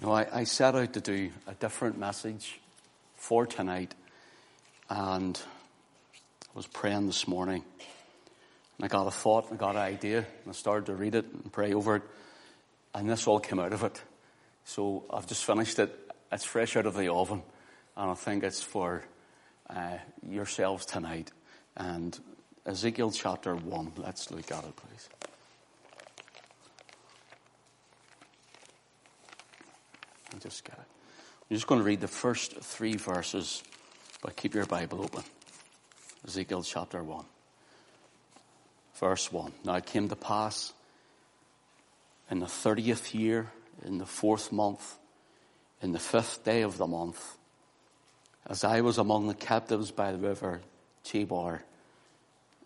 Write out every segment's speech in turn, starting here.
You I, I set out to do a different message for tonight, and I was praying this morning, and I got a thought, I got an idea, and I started to read it and pray over it, and this all came out of it. So I've just finished it. It's fresh out of the oven, and I think it's for uh, yourselves tonight. And Ezekiel chapter 1, let's look at it, please. I just get it. I'm just going to read the first three verses, but keep your Bible open. Ezekiel chapter 1. Verse 1. Now it came to pass in the thirtieth year, in the fourth month, in the fifth day of the month, as I was among the captives by the river Chebar,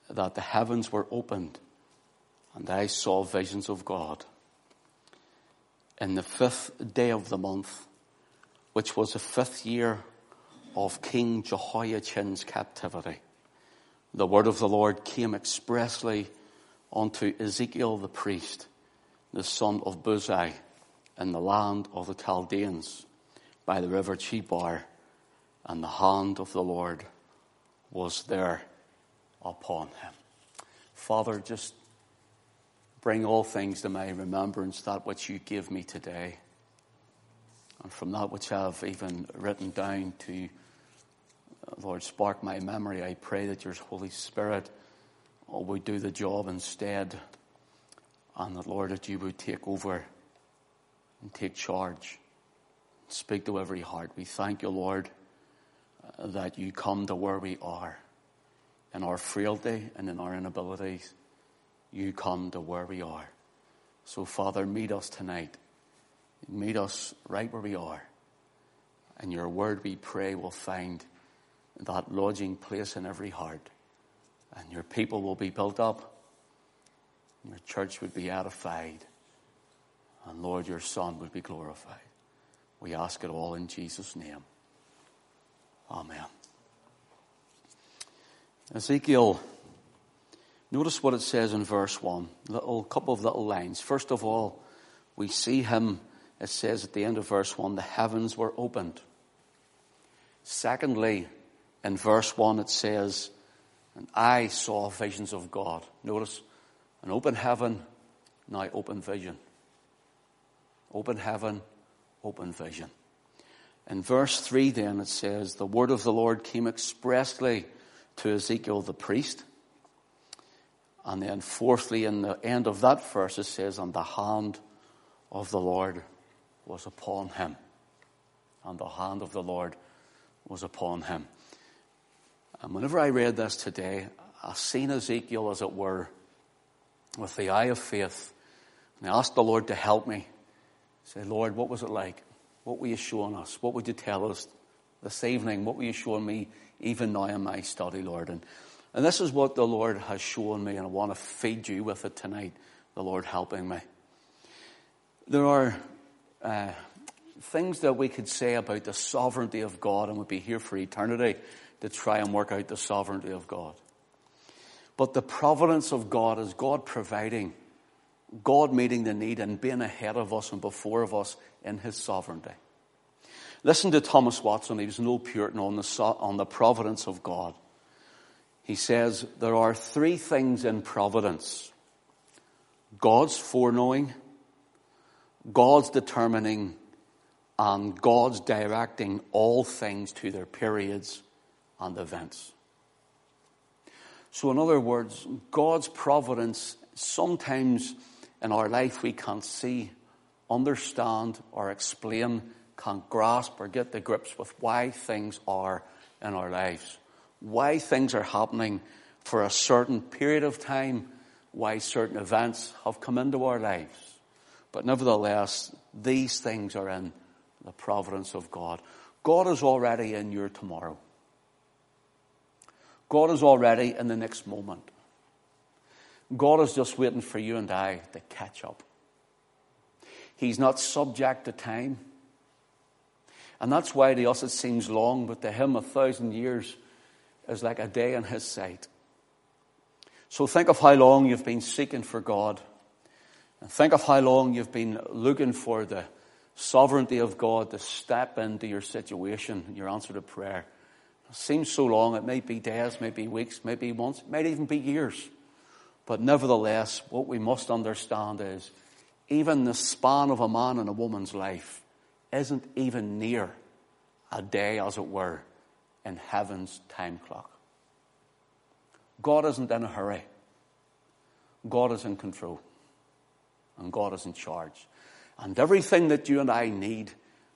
that the heavens were opened, and I saw visions of God in the fifth day of the month, which was the fifth year of King Jehoiachin's captivity, the word of the Lord came expressly unto Ezekiel the priest, the son of Buzi, in the land of the Chaldeans, by the river Chebar, and the hand of the Lord was there upon him. Father, just Bring all things to my remembrance, that which you give me today. And from that which I've even written down to, uh, Lord, spark my memory, I pray that your Holy Spirit would do the job instead. And that, Lord, that you would take over and take charge. Speak to every heart. We thank you, Lord, uh, that you come to where we are in our frailty and in our inabilities you come to where we are. So, Father, meet us tonight. Meet us right where we are. And your word, we pray, will find that lodging place in every heart. And your people will be built up. Your church would be edified. And Lord, your Son would be glorified. We ask it all in Jesus' name. Amen. Ezekiel Notice what it says in verse 1. Little couple of little lines. First of all, we see him, it says at the end of verse 1, the heavens were opened. Secondly, in verse 1 it says, and I saw visions of God. Notice, an open heaven, now open vision. Open heaven, open vision. In verse 3 then it says, the word of the Lord came expressly to Ezekiel the priest and then fourthly, in the end of that verse, it says, and the hand of the Lord was upon him. And the hand of the Lord was upon him. And whenever I read this today, I seen Ezekiel, as it were, with the eye of faith. And I asked the Lord to help me. Say, Lord, what was it like? What were you showing us? What would you tell us this evening? What were you showing me even now in my study, Lord? And and this is what the Lord has shown me, and I want to feed you with it tonight, the Lord helping me. There are uh, things that we could say about the sovereignty of God, and we'd be here for eternity to try and work out the sovereignty of God. But the providence of God is God providing, God meeting the need and being ahead of us and before of us in His sovereignty. Listen to Thomas Watson, he was no Puritan on the, on the providence of God he says there are three things in providence God's foreknowing, God's determining, and God's directing all things to their periods and events. So, in other words, God's providence, sometimes in our life we can't see, understand, or explain, can't grasp or get the grips with why things are in our lives why things are happening for a certain period of time, why certain events have come into our lives. But nevertheless, these things are in the providence of God. God is already in your tomorrow. God is already in the next moment. God is just waiting for you and I to catch up. He's not subject to time. And that's why to us it seems long, but to him a thousand years is like a day in His sight. So think of how long you've been seeking for God. And think of how long you've been looking for the sovereignty of God to step into your situation, your answer to prayer. It seems so long. It may be days, maybe weeks, maybe months, it might even be years. But nevertheless, what we must understand is even the span of a man and a woman's life isn't even near a day, as it were, in heaven's time clock. God isn't in a hurry. God is in control. And God is in charge. And everything that you and I need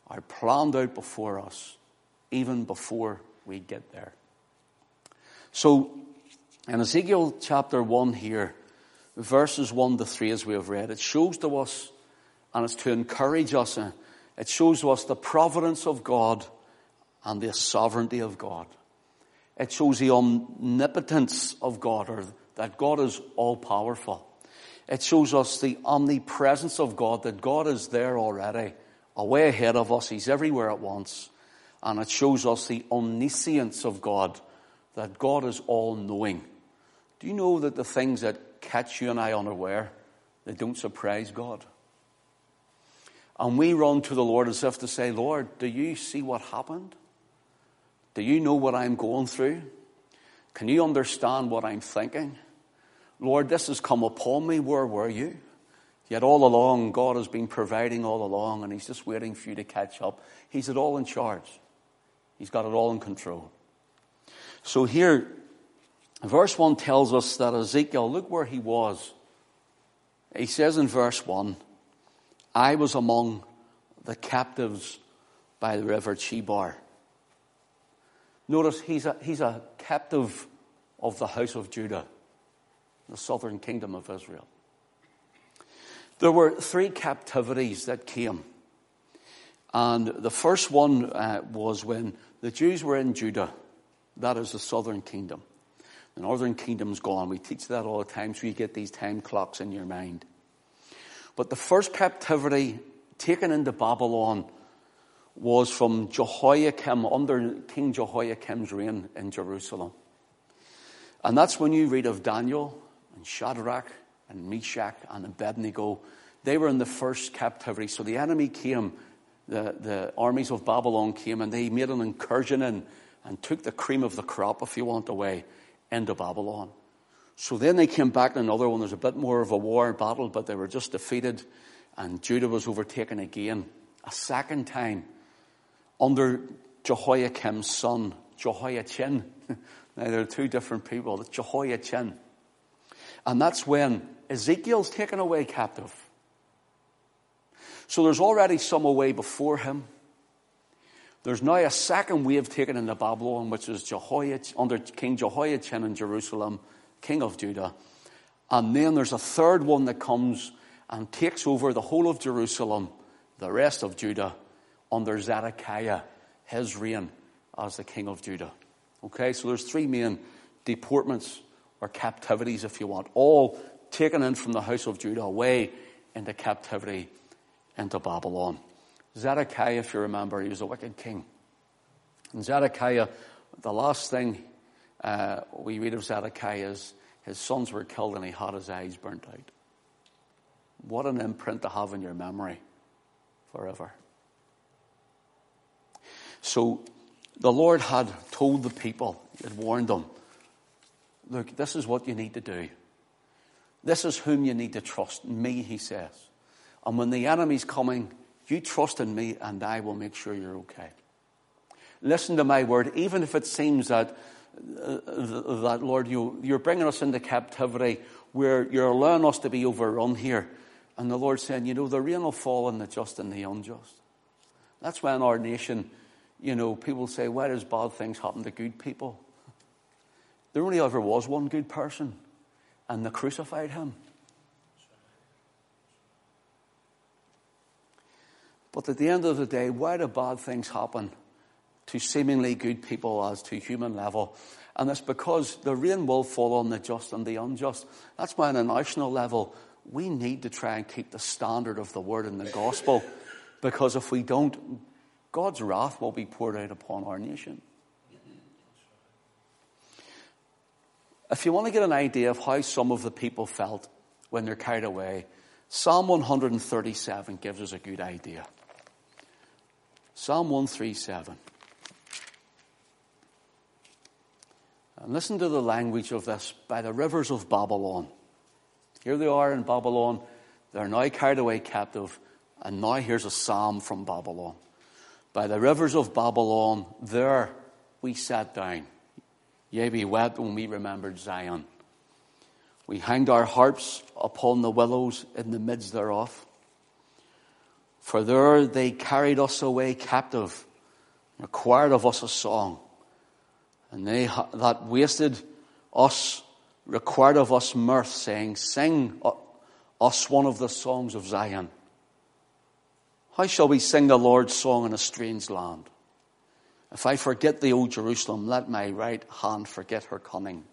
are planned out before us, even before we get there. So, in Ezekiel chapter 1 here, verses 1 to 3 as we have read, it shows to us, and it's to encourage us, uh, it shows to us the providence of God and the sovereignty of God. It shows the omnipotence of God, or that God is all powerful. It shows us the omnipresence of God, that God is there already, away ahead of us. He's everywhere at once. And it shows us the omniscience of God, that God is all knowing. Do you know that the things that catch you and I unaware, they don't surprise God? And we run to the Lord as if to say, Lord, do you see what happened? Do you know what I'm going through? Can you understand what I'm thinking? Lord, this has come upon me. Where were you? Yet all along, God has been providing all along, and He's just waiting for you to catch up. He's it all in charge. He's got it all in control. So here, verse 1 tells us that Ezekiel, look where he was. He says in verse 1, I was among the captives by the river Chebar. Notice he's a, he's a captive of the house of Judah, the southern kingdom of Israel. There were three captivities that came. And the first one uh, was when the Jews were in Judah. That is the southern kingdom. The northern kingdom's gone. We teach that all the time so you get these time clocks in your mind. But the first captivity taken into Babylon was from Jehoiakim, under King Jehoiakim's reign in Jerusalem. And that's when you read of Daniel and Shadrach and Meshach and Abednego. They were in the first captivity. So the enemy came, the, the armies of Babylon came, and they made an incursion in and took the cream of the crop, if you want, away into Babylon. So then they came back in another one. There's a bit more of a war battle, but they were just defeated, and Judah was overtaken again a second time under Jehoiakim's son, Jehoiachin. now, there are two different people. Jehoiachin. And that's when Ezekiel's taken away captive. So there's already some away before him. There's now a second wave taken into Babylon, which is Jehoiachin, under King Jehoiachin in Jerusalem, king of Judah. And then there's a third one that comes and takes over the whole of Jerusalem, the rest of Judah, under Zedekiah, his reign as the king of Judah. Okay, so there's three main deportments or captivities, if you want, all taken in from the house of Judah away into captivity into Babylon. Zedekiah, if you remember, he was a wicked king. And Zedekiah, the last thing uh, we read of Zedekiah is his sons were killed and he had his eyes burnt out. What an imprint to have in your memory forever. So the Lord had told the people, He had warned them, look, this is what you need to do. This is whom you need to trust. Me, he says. And when the enemy's coming, you trust in me and I will make sure you're okay. Listen to my word, even if it seems that, uh, that Lord, you, you're bringing us into captivity where you're allowing us to be overrun here. And the Lord saying, you know, the rain will fall on the just and the unjust. That's when our nation you know, people say, why does bad things happen to good people? There only ever was one good person, and they crucified him. But at the end of the day, why do bad things happen to seemingly good people as to human level? And it's because the rain will fall on the just and the unjust. That's why on a national level, we need to try and keep the standard of the word and the gospel. Because if we don't, God's wrath will be poured out upon our nation. If you want to get an idea of how some of the people felt when they're carried away, Psalm 137 gives us a good idea. Psalm 137. And listen to the language of this by the rivers of Babylon. Here they are in Babylon. They're now carried away captive. And now here's a psalm from Babylon. By the rivers of Babylon, there we sat down. Yea, we wept when we remembered Zion. We hanged our harps upon the willows in the midst thereof. For there they carried us away captive, required of us a song. And they that wasted us required of us mirth, saying, Sing uh, us one of the songs of Zion. How shall we sing the Lord's song in a strange land? If I forget the old Jerusalem, let my right hand forget her cunning.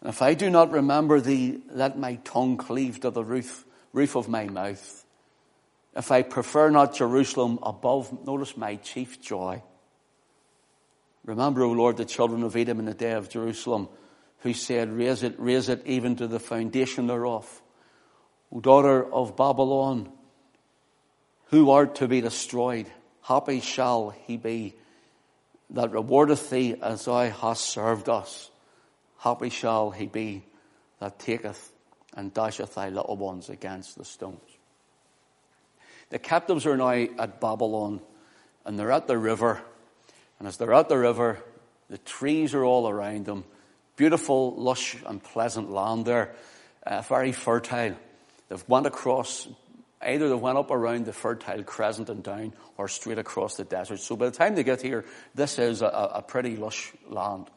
And if I do not remember thee, let my tongue cleave to the roof, roof of my mouth. If I prefer not Jerusalem above, notice my chief joy. Remember, O Lord, the children of Edom in the day of Jerusalem, who said, Raise it, raise it even to the foundation thereof. O daughter of Babylon, who art to be destroyed, happy shall he be that rewardeth thee as thou hast served us. Happy shall he be that taketh and dasheth thy little ones against the stones. The captives are now at Babylon and they're at the river. And as they're at the river, the trees are all around them. Beautiful, lush and pleasant land there. Uh, very fertile. They've went across Either they went up around the Fertile Crescent and down, or straight across the desert. So by the time they get here, this is a, a pretty lush land.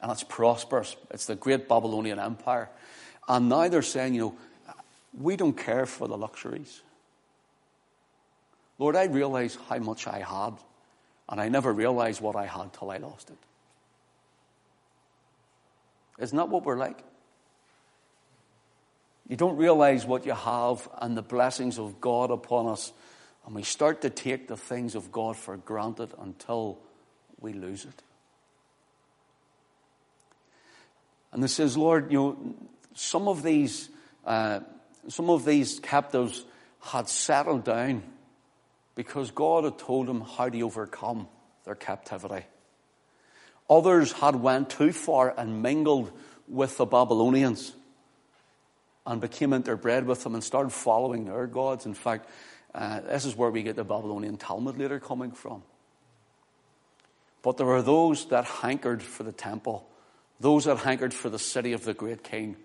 And it's prosperous. It's the great Babylonian Empire. And now they're saying, you know, we don't care for the luxuries. Lord, I realize how much I had, and I never realized what I had till I lost it. Isn't that what we're like? You don't realize what you have and the blessings of God upon us. And we start to take the things of God for granted until we lose it. And this says, Lord, you know, some of these, uh, some of these captives had settled down because God had told them how to overcome their captivity. Others had went too far and mingled with the Babylonians and became interbred with them and started following their gods. In fact, uh, this is where we get the Babylonian Talmud later coming from. But there were those that hankered for the temple, those that hankered for the city of the great king.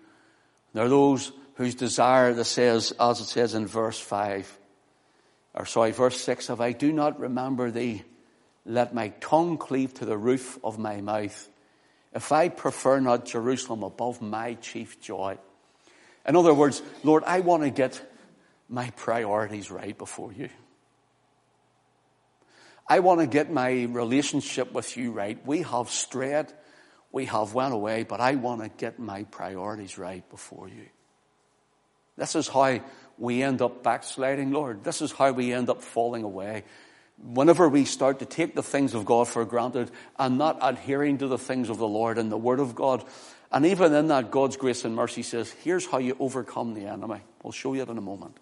There are those whose desire, that says, as it says in verse 5, or sorry, verse 6, if I do not remember thee, let my tongue cleave to the roof of my mouth. If I prefer not Jerusalem above my chief joy. In other words, Lord, I want to get my priorities right before you. I want to get my relationship with you right. We have strayed, we have went away, but I want to get my priorities right before you. This is how we end up backsliding, Lord. This is how we end up falling away. Whenever we start to take the things of God for granted and not adhering to the things of the Lord and the Word of God, and even in that, God's grace and mercy says, here's how you overcome the enemy. We'll show you it in a moment.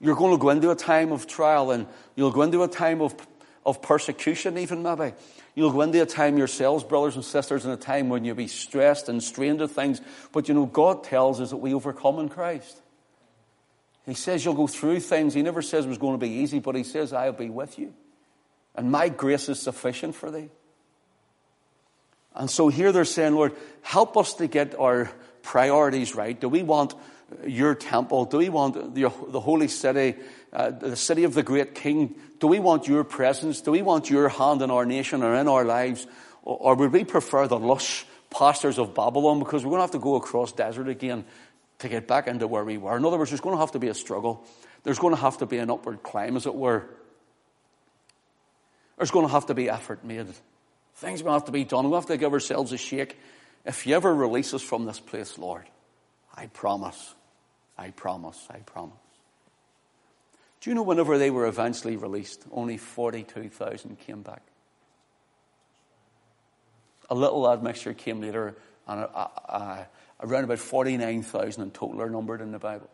You're going to go into a time of trial and you'll go into a time of, of persecution, even maybe. You'll go into a time yourselves, brothers and sisters, in a time when you'll be stressed and strained at things. But you know, God tells us that we overcome in Christ. He says you'll go through things. He never says it was going to be easy, but He says, I'll be with you. And my grace is sufficient for thee. And so here they're saying, Lord, help us to get our priorities right. Do we want your temple? Do we want the, the holy city, uh, the city of the great king? Do we want your presence? Do we want your hand in our nation or in our lives? Or, or would we prefer the lush pastures of Babylon because we're going to have to go across desert again to get back into where we were? In other words, there's going to have to be a struggle. There's going to have to be an upward climb, as it were. There's going to have to be effort made. Things will have to be done. We'll have to give ourselves a shake. If you ever release us from this place, Lord, I promise, I promise, I promise. Do you know whenever they were eventually released, only 42,000 came back? A little admixture came later, and a, a, around about 49,000 in total are numbered in the Bible.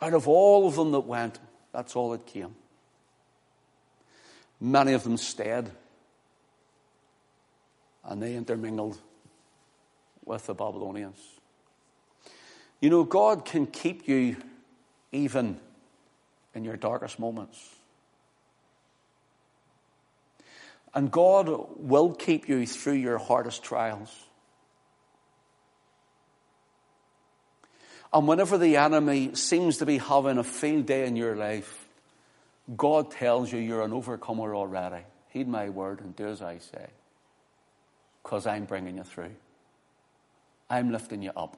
Out of all of them that went, that's all that came. Many of them stayed and they intermingled with the Babylonians. You know, God can keep you even in your darkest moments. And God will keep you through your hardest trials. And whenever the enemy seems to be having a field day in your life, God tells you you're an overcomer already. Heed my word and do as I say. Because I'm bringing you through. I'm lifting you up.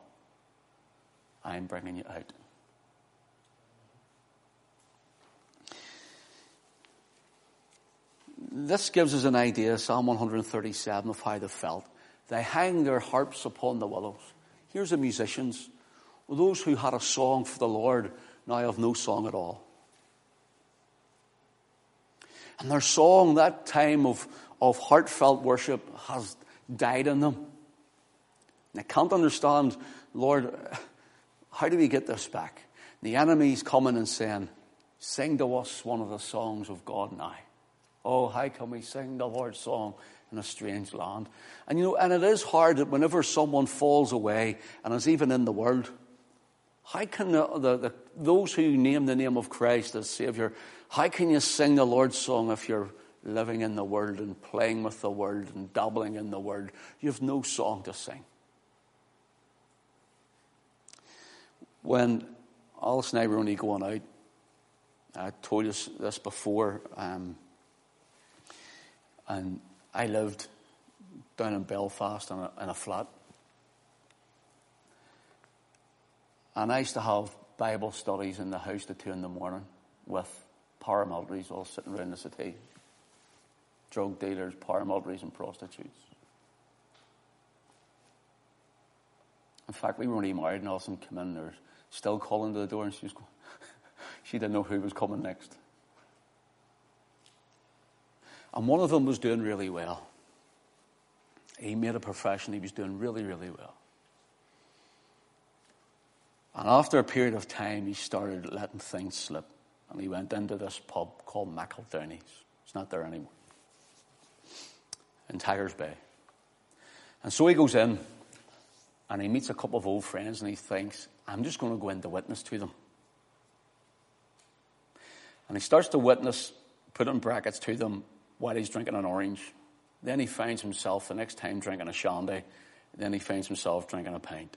I'm bringing you out. This gives us an idea, Psalm 137, of how they felt. They hang their harps upon the willows. Here's the musicians. Those who had a song for the Lord now have no song at all. And their song, that time of, of heartfelt worship, has died in them. And I can't understand, Lord, how do we get this back? The enemy's coming and saying, Sing to us one of the songs of God now. Oh, how can we sing the Lord's song in a strange land? And you know, and it is hard that whenever someone falls away and is even in the world, how can the, the, the, those who name the name of Christ as Savior, how can you sing the Lord's song if you're living in the world and playing with the world and dabbling in the world? You have no song to sing. When Alice and I were only going out, I told you this before, um, and I lived down in Belfast in a, in a flat. And I used to have Bible studies in the house at two in the morning with paramilitaries all sitting around the city. Drug dealers, paramilitaries, and prostitutes. In fact, we were only married and all of a sudden came in, they're still calling to the door and she was going, she didn't know who was coming next. And one of them was doing really well. He made a profession, he was doing really, really well. And after a period of time, he started letting things slip. And he went into this pub called McEldowney's. It's not there anymore. In Tigers Bay. And so he goes in and he meets a couple of old friends and he thinks, I'm just going to go in to witness to them. And he starts to witness, put in brackets to them, while he's drinking an orange. Then he finds himself the next time drinking a shandy. Then he finds himself drinking a pint.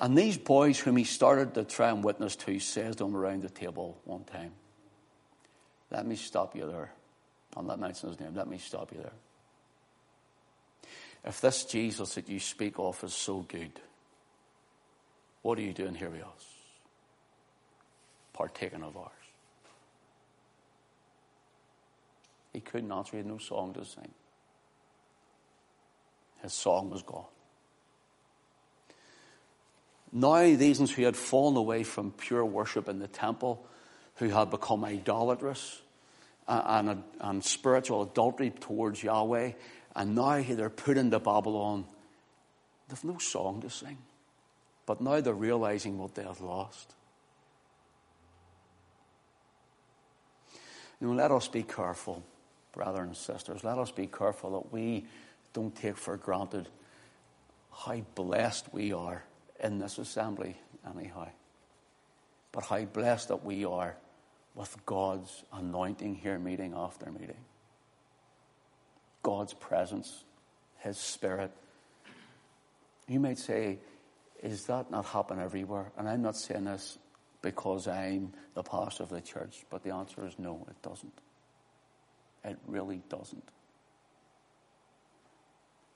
And these boys whom he started to try and witness to says to around the table one time, Let me stop you there. I'm not mentioning his name. Let me stop you there. If this Jesus that you speak of is so good, what are you doing here with us? Partaking of ours. He couldn't answer. He had no song to sing. His song was gone. Now, these who had fallen away from pure worship in the temple, who had become idolatrous uh, and, and, and spiritual adultery towards Yahweh, and now they're put into Babylon, they've no song to sing. But now they're realizing what they have lost. You know, let us be careful brothers and sisters, let us be careful that we don't take for granted how blessed we are in this assembly, anyhow. But how blessed that we are with God's anointing here, meeting after meeting. God's presence, His Spirit. You might say, is that not happen everywhere? And I'm not saying this because I'm the pastor of the church, but the answer is no, it doesn't. It really doesn't.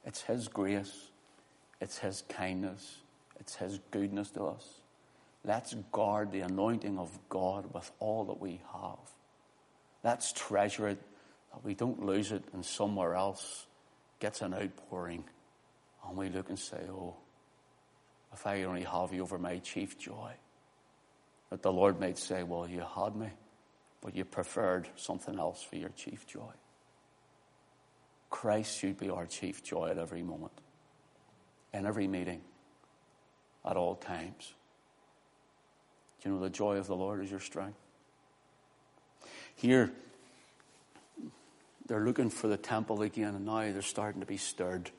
It's His grace, it's His kindness, it's His goodness to us. Let's guard the anointing of God with all that we have. Let's treasure it, that we don't lose it and somewhere else gets an outpouring. And we look and say, oh, if I only have you over my chief joy. That the Lord might say, well, you had me but you preferred something else for your chief joy. Christ should be our chief joy at every moment, in every meeting, at all times. Do you know the joy of the Lord is your strength? Here, they're looking for the temple again, and now they're starting to be stirred.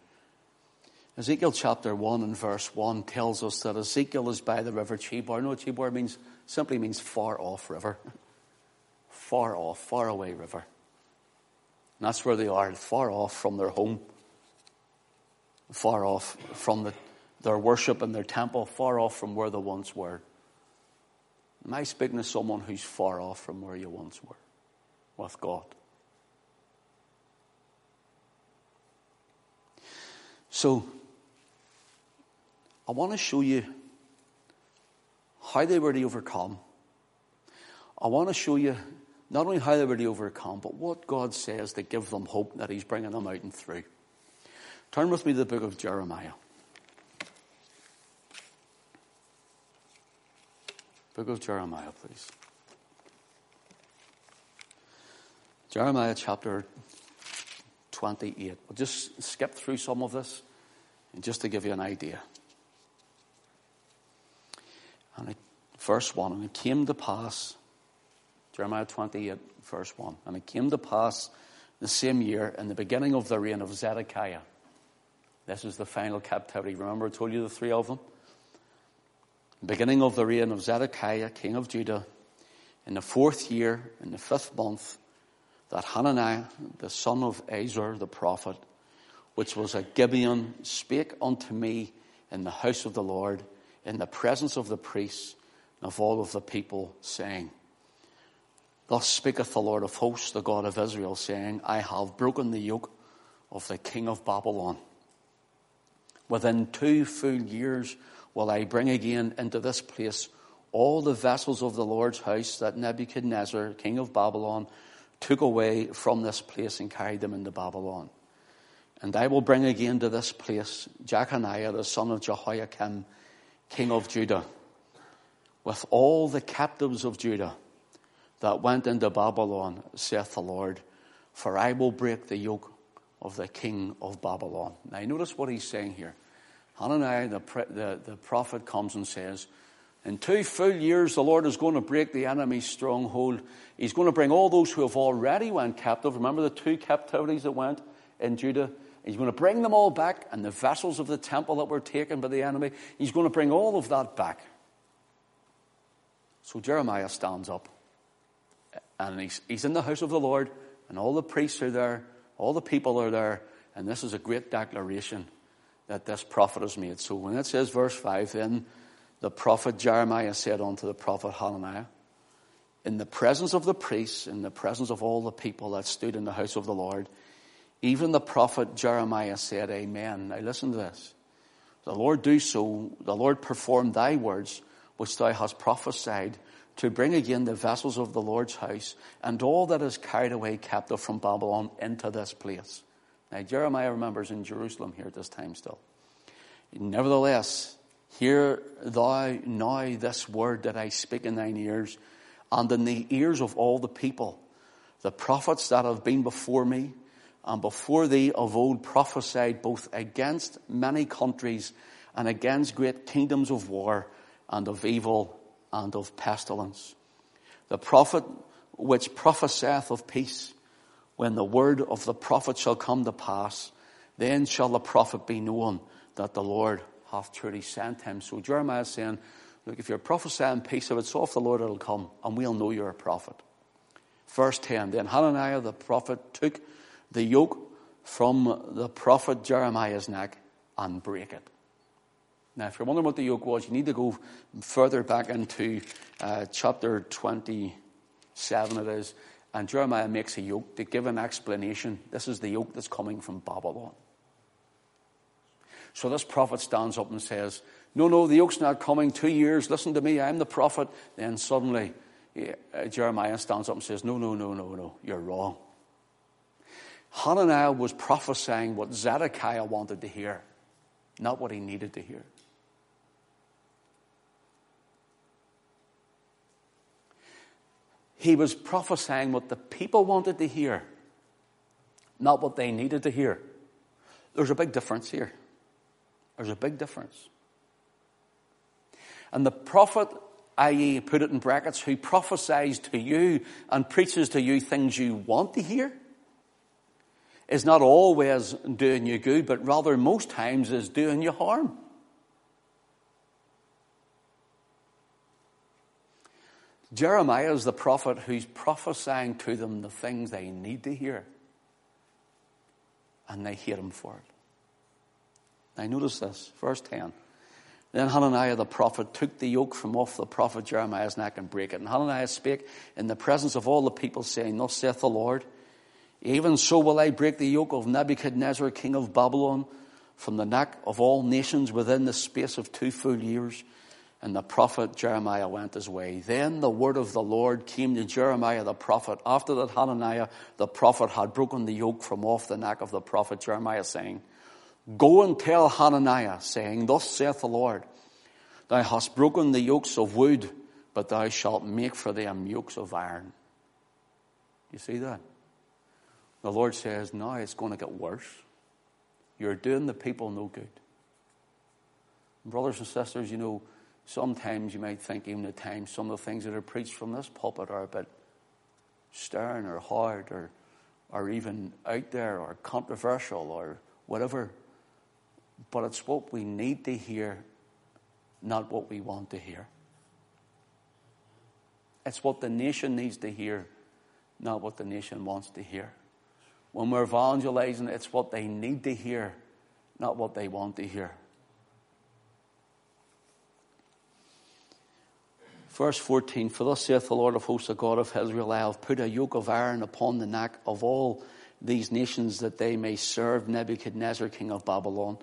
Ezekiel chapter 1 and verse 1 tells us that Ezekiel is by the river Chebar. No, Chebar means, simply means far off river. far off, far away river. And that's where they are, far off from their home, far off from the, their worship and their temple, far off from where they once were. Am I speaking to someone who's far off from where you once were with God? So, I want to show you how they were to overcome. I want to show you not only how they were to overcome, but what God says to give them hope that He's bringing them out and through. Turn with me to the book of Jeremiah. Book of Jeremiah, please. Jeremiah chapter 28. We'll just skip through some of this and just to give you an idea. And it, verse 1 And it came to pass, Jeremiah 28, verse 1 And it came to pass the same year, in the beginning of the reign of Zedekiah. This is the final captivity. Remember, I told you the three of them? Beginning of the reign of Zedekiah, king of Judah, in the fourth year, in the fifth month, that Hananiah, the son of Azur, the prophet, which was a Gibeon, spake unto me in the house of the Lord, in the presence of the priests and of all of the people, saying, Thus speaketh the Lord of hosts, the God of Israel, saying, I have broken the yoke of the king of Babylon. Within two full years will I bring again into this place all the vessels of the Lord's house that Nebuchadnezzar, king of Babylon, took away from this place and carried them into Babylon. And I will bring again to this place Jeconiah, the son of Jehoiakim, king of Judah, with all the captives of Judah that went into Babylon, saith the Lord, for I will break the yoke of the king of Babylon. Now, notice what he's saying here. Hananiah, the, the, the prophet, comes and says, In two full years, the Lord is going to break the enemy's stronghold. He's going to bring all those who have already went captive. Remember the two captivities that went in Judah? He's going to bring them all back, and the vessels of the temple that were taken by the enemy, he's going to bring all of that back. So Jeremiah stands up, and he's, he's in the house of the Lord, and all the priests are there, all the people are there, and this is a great declaration that this prophet has made. So when it says verse 5, then the prophet Jeremiah said unto the prophet Hananiah, in the presence of the priests, in the presence of all the people that stood in the house of the Lord, even the prophet Jeremiah said, Amen. Now listen to this. The Lord do so, the Lord perform thy words, which thou hast prophesied, to bring again the vessels of the Lord's house, and all that is carried away captive from Babylon into this place. Now, Jeremiah remembers in Jerusalem here at this time still. Nevertheless, hear thou now this word that I speak in thine ears, and in the ears of all the people. The prophets that have been before me and before thee of old prophesied both against many countries and against great kingdoms of war and of evil and of pestilence. The prophet which prophesieth of peace when the word of the prophet shall come to pass, then shall the prophet be known that the Lord hath truly sent him. So Jeremiah is saying, look, if you're prophesying peace, if it's off the Lord, it'll come, and we'll know you're a prophet. Verse 10, then Hananiah the prophet took the yoke from the prophet Jeremiah's neck and break it. Now, if you're wondering what the yoke was, you need to go further back into uh, chapter 27, it is, and Jeremiah makes a yoke to give an explanation. This is the yoke that's coming from Babylon. So this prophet stands up and says, No, no, the yoke's not coming. Two years, listen to me, I'm the prophet. Then suddenly, uh, Jeremiah stands up and says, No, no, no, no, no, you're wrong. Hananiah was prophesying what Zedekiah wanted to hear, not what he needed to hear. He was prophesying what the people wanted to hear, not what they needed to hear. There's a big difference here. There's a big difference. And the prophet i.e., put it in brackets, who prophesies to you and preaches to you things you want to hear, is not always doing you good, but rather most times is doing you harm. Jeremiah is the prophet who's prophesying to them the things they need to hear. And they hate him for it. Now notice this, verse 10. Then Hananiah the prophet took the yoke from off the prophet Jeremiah's neck and brake it. And Hananiah spake in the presence of all the people, saying, Thus saith the Lord, Even so will I break the yoke of Nebuchadnezzar, king of Babylon, from the neck of all nations within the space of two full years. And the prophet Jeremiah went his way. Then the word of the Lord came to Jeremiah the prophet after that Hananiah the prophet had broken the yoke from off the neck of the prophet Jeremiah saying, Go and tell Hananiah saying, Thus saith the Lord, Thou hast broken the yokes of wood, but thou shalt make for them yokes of iron. You see that? The Lord says, now it's going to get worse. You're doing the people no good. Brothers and sisters, you know, sometimes you might think, even at times, some of the things that are preached from this pulpit are a bit stern or hard or, or even out there or controversial or whatever. But it's what we need to hear, not what we want to hear. It's what the nation needs to hear, not what the nation wants to hear. When we're evangelizing, it's what they need to hear, not what they want to hear. Verse 14, For thus saith the Lord of hosts, the God of Israel, I have put a yoke of iron upon the neck of all these nations that they may serve Nebuchadnezzar, king of Babylon.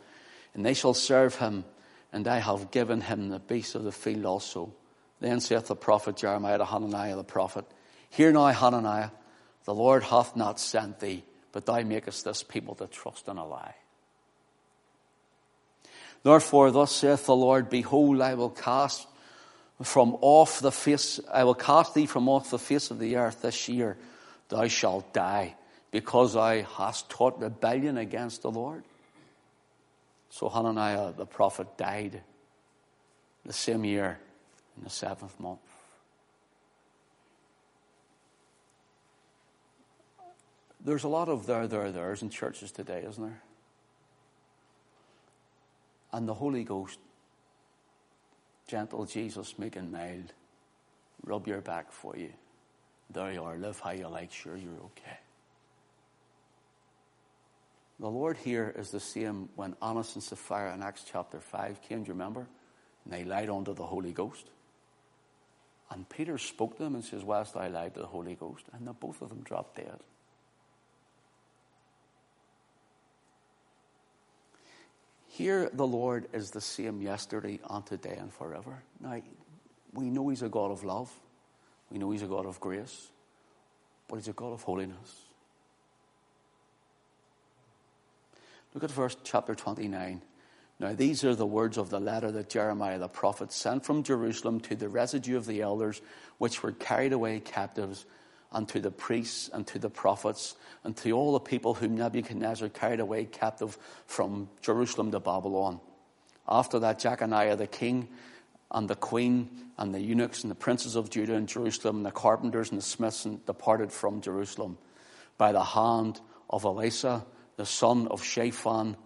And they shall serve him, and I have given him the beasts of the field also. Then saith the prophet Jeremiah to Hananiah the prophet, Hear now, Hananiah, the Lord hath not sent thee, but thou makest this people to trust in a lie. Therefore, thus saith the Lord, Behold, I will cast from off the face, I will cast thee from off the face of the earth this year. Thou shalt die, because thou hast taught rebellion against the Lord. So Hananiah the prophet died the same year in the seventh month. There's a lot of there, there, there's in churches today, isn't there? And the Holy Ghost gentle Jesus, meek and mild, rub your back for you. There you are, live how you like, sure you're okay. The Lord here is the same when Annas and Sapphira in Acts chapter 5 came, do you remember? And they lied unto the Holy Ghost. And Peter spoke to them and says, Whilst I lied to the Holy Ghost. And the both of them dropped dead. Here, the Lord is the same yesterday and today and forever. Now, we know He's a God of love. We know He's a God of grace. But He's a God of holiness. Look at verse chapter 29. Now, these are the words of the letter that Jeremiah the prophet sent from Jerusalem to the residue of the elders which were carried away captives and to the priests and to the prophets and to all the people whom Nebuchadnezzar carried away captive from Jerusalem to Babylon. After that, Jeconiah the king and the queen and the eunuchs and the princes of Judah and Jerusalem and the carpenters and the smiths departed from Jerusalem by the hand of Elasah, the son of Shaphan,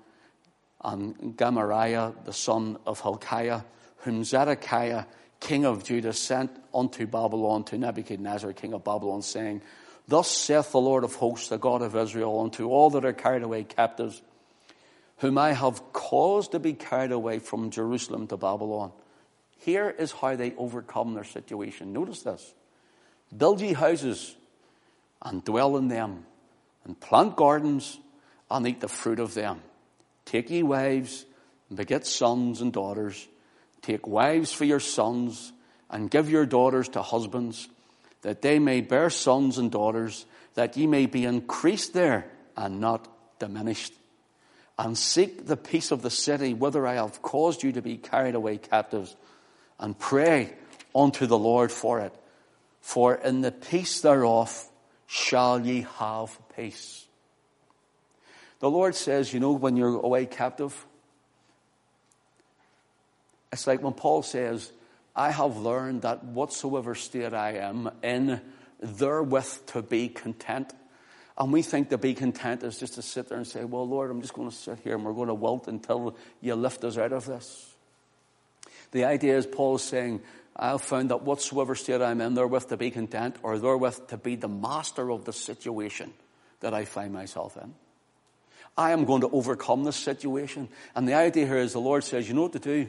and Gemariah, the son of Hilkiah, whom Zedekiah king of Judah, sent unto Babylon to Nebuchadnezzar, king of Babylon, saying, Thus saith the Lord of hosts, the God of Israel, unto all that are carried away captives, whom I have caused to be carried away from Jerusalem to Babylon. Here is how they overcome their situation. Notice this. Build ye houses and dwell in them, and plant gardens and eat the fruit of them. Take ye wives and beget sons and daughters Take wives for your sons and give your daughters to husbands, that they may bear sons and daughters, that ye may be increased there and not diminished. And seek the peace of the city whither I have caused you to be carried away captives, and pray unto the Lord for it. For in the peace thereof shall ye have peace. The Lord says, you know, when you're away captive, it's like when Paul says, I have learned that whatsoever state I am in, therewith to be content. And we think to be content is just to sit there and say, Well, Lord, I'm just going to sit here and we're going to wilt until you lift us out of this. The idea is Paul is saying, I've found that whatsoever state I'm in, therewith to be content, or therewith to be the master of the situation that I find myself in. I am going to overcome this situation. And the idea here is the Lord says, you know what to do?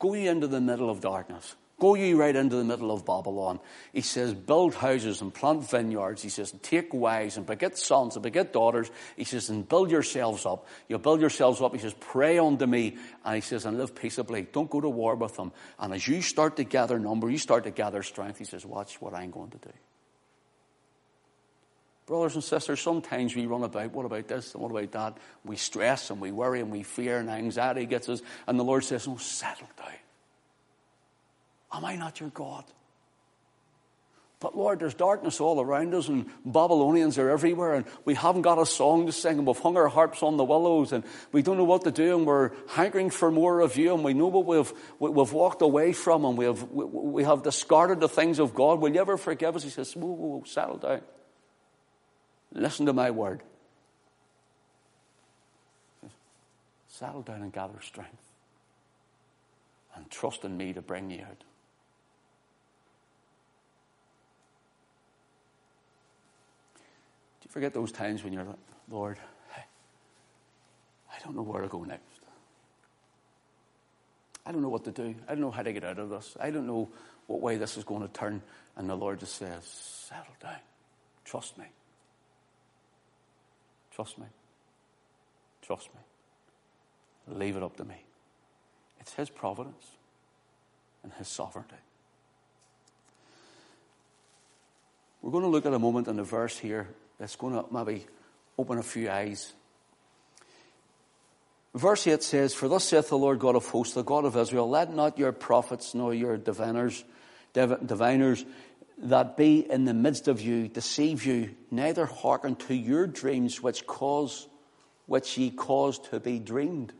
Go ye into the middle of darkness. Go ye right into the middle of Babylon. He says, build houses and plant vineyards. He says, take wives and beget sons and beget daughters. He says, and build yourselves up. You build yourselves up. He says, pray unto me. And he says, and live peaceably. Don't go to war with them. And as you start to gather number, you start to gather strength. He says, watch what I'm going to do. Brothers and sisters, sometimes we run about, what about this and what about that? We stress and we worry and we fear and anxiety gets us. And the Lord says, no, settle down. Am I not your God? But Lord, there's darkness all around us, and Babylonians are everywhere, and we haven't got a song to sing, and we've hung our harps on the willows, and we don't know what to do, and we're hankering for more of you, and we know what we've, we've walked away from, and we have, we have discarded the things of God. Will you ever forgive us? He says, whoa, whoa, whoa settle down. Listen to my word. Settle down and gather strength, and trust in me to bring you out. Do you forget those times when you're like, Lord, I don't know where to go next. I don't know what to do. I don't know how to get out of this. I don't know what way this is going to turn. And the Lord just says, settle down. Trust me. Trust me. Trust me. Leave it up to me. It's His providence and His sovereignty. We're going to look at a moment in the verse here that's going to maybe open a few eyes. Verse 8 says, For thus saith the Lord God of hosts, the God of Israel, let not your prophets nor your diviners, diviners that be in the midst of you deceive you, neither hearken to your dreams which cause which ye cause to be dreamed.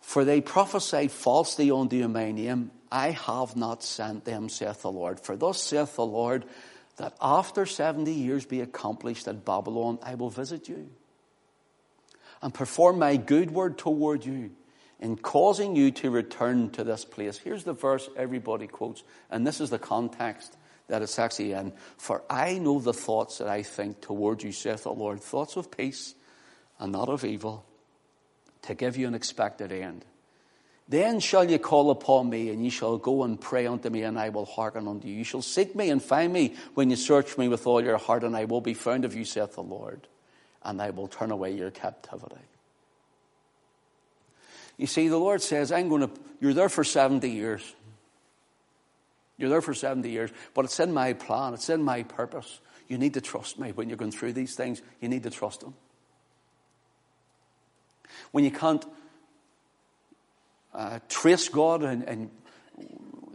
For they prophesy falsely unto my name. I have not sent them, saith the Lord. For thus saith the Lord, that after 70 years be accomplished at Babylon, I will visit you and perform my good word toward you in causing you to return to this place. Here's the verse everybody quotes, and this is the context that it's actually in. For I know the thoughts that I think toward you, saith the Lord, thoughts of peace and not of evil, to give you an expected end. Then shall ye call upon me, and ye shall go and pray unto me, and I will hearken unto you. You shall seek me and find me when you search me with all your heart, and I will be found of you, saith the Lord, and I will turn away your captivity. You see, the Lord says, I'm going to, you're there for 70 years. You're there for 70 years, but it's in my plan, it's in my purpose. You need to trust me when you're going through these things. You need to trust Him. When you can't uh, trace God and, and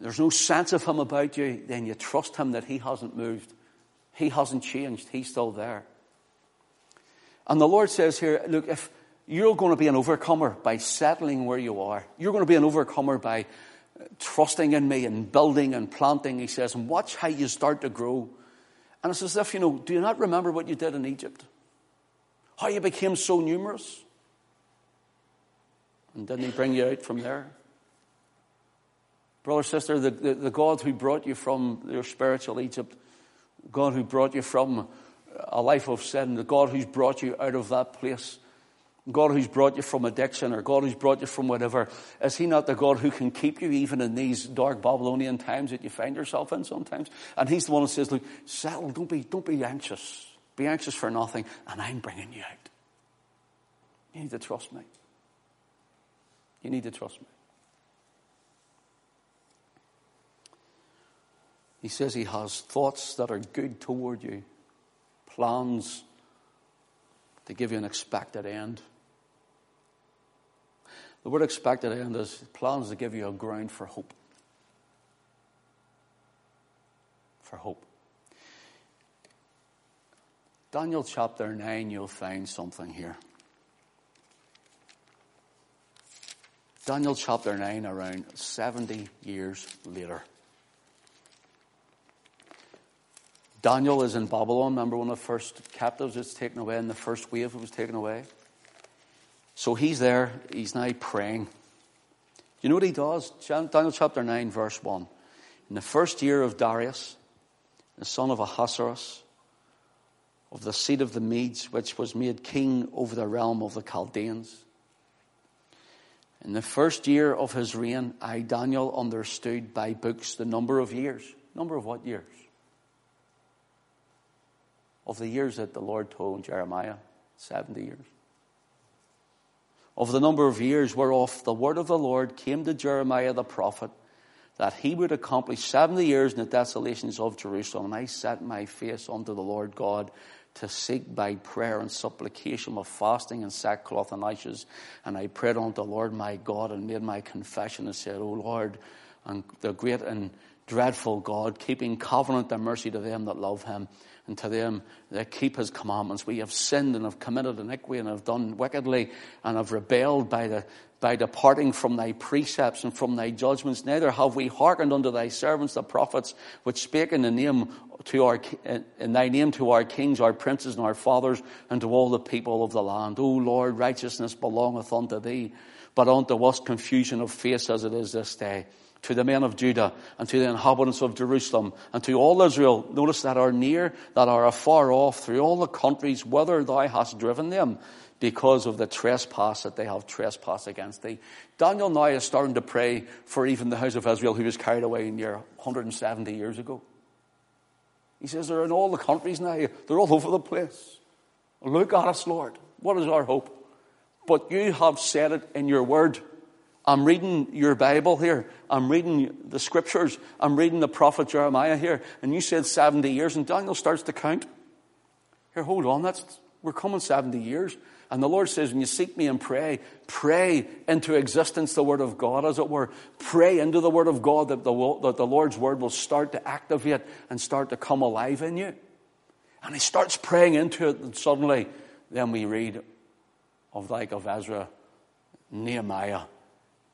there's no sense of Him about you, then you trust Him that He hasn't moved. He hasn't changed. He's still there. And the Lord says here, look, if you're going to be an overcomer by settling where you are, you're going to be an overcomer by uh, trusting in me and building and planting, he says, and watch how you start to grow. And it's as if, you know, do you not remember what you did in Egypt? How you became so numerous? And didn't he bring you out from there? Brother, sister, the, the, the God who brought you from your spiritual Egypt, God who brought you from a life of sin, the God who's brought you out of that place, God who's brought you from addiction or God who's brought you from whatever, is He not the God who can keep you even in these dark Babylonian times that you find yourself in sometimes? And He's the one who says, look, settle, don't be, don't be anxious. Be anxious for nothing, and I'm bringing you out. You need to trust me. You need to trust me. He says he has thoughts that are good toward you, plans to give you an expected end. The word expected end is plans to give you a ground for hope. For hope. Daniel chapter 9, you'll find something here. Daniel chapter 9, around 70 years later. Daniel is in Babylon. Remember one of the first captives was taken away in the first wave was taken away? So he's there. He's now praying. You know what he does? Daniel chapter 9, verse 1. In the first year of Darius, the son of Ahasuerus, of the seed of the Medes, which was made king over the realm of the Chaldeans. In the first year of his reign, I, Daniel, understood by books the number of years. Number of what years? Of the years that the Lord told Jeremiah, 70 years. Of the number of years whereof the word of the Lord came to Jeremiah the prophet that he would accomplish 70 years in the desolations of Jerusalem. And I set my face unto the Lord God to seek by prayer and supplication with fasting and sackcloth and ashes. And I prayed unto the Lord my God and made my confession and said, O Lord, and the great and dreadful God, keeping covenant and mercy to them that love him and to them that keep his commandments. We have sinned and have committed iniquity and have done wickedly and have rebelled by the by departing from thy precepts and from thy judgments. Neither have we hearkened unto thy servants, the prophets, which spake in the name to our, in thy name to our kings, our princes, and our fathers, and to all the people of the land. O Lord, righteousness belongeth unto thee, but unto us confusion of face as it is this day. To the men of Judah, and to the inhabitants of Jerusalem, and to all Israel, notice that are near, that are afar off, through all the countries whither thou hast driven them because of the trespass that they have trespassed against thee. Daniel now is starting to pray for even the house of Israel who was carried away in year 170 years ago. He says they're in all the countries now. They're all over the place. Look at us, Lord. What is our hope? But you have said it in your word. I'm reading your Bible here. I'm reading the scriptures. I'm reading the prophet Jeremiah here. And you said 70 years, and Daniel starts to count. Here, hold on. That's, we're coming 70 years. And the Lord says, when you seek me and pray, pray into existence the Word of God, as it were. Pray into the Word of God that the, that the Lord's Word will start to activate and start to come alive in you. And he starts praying into it, and suddenly, then we read of like of Ezra, Nehemiah,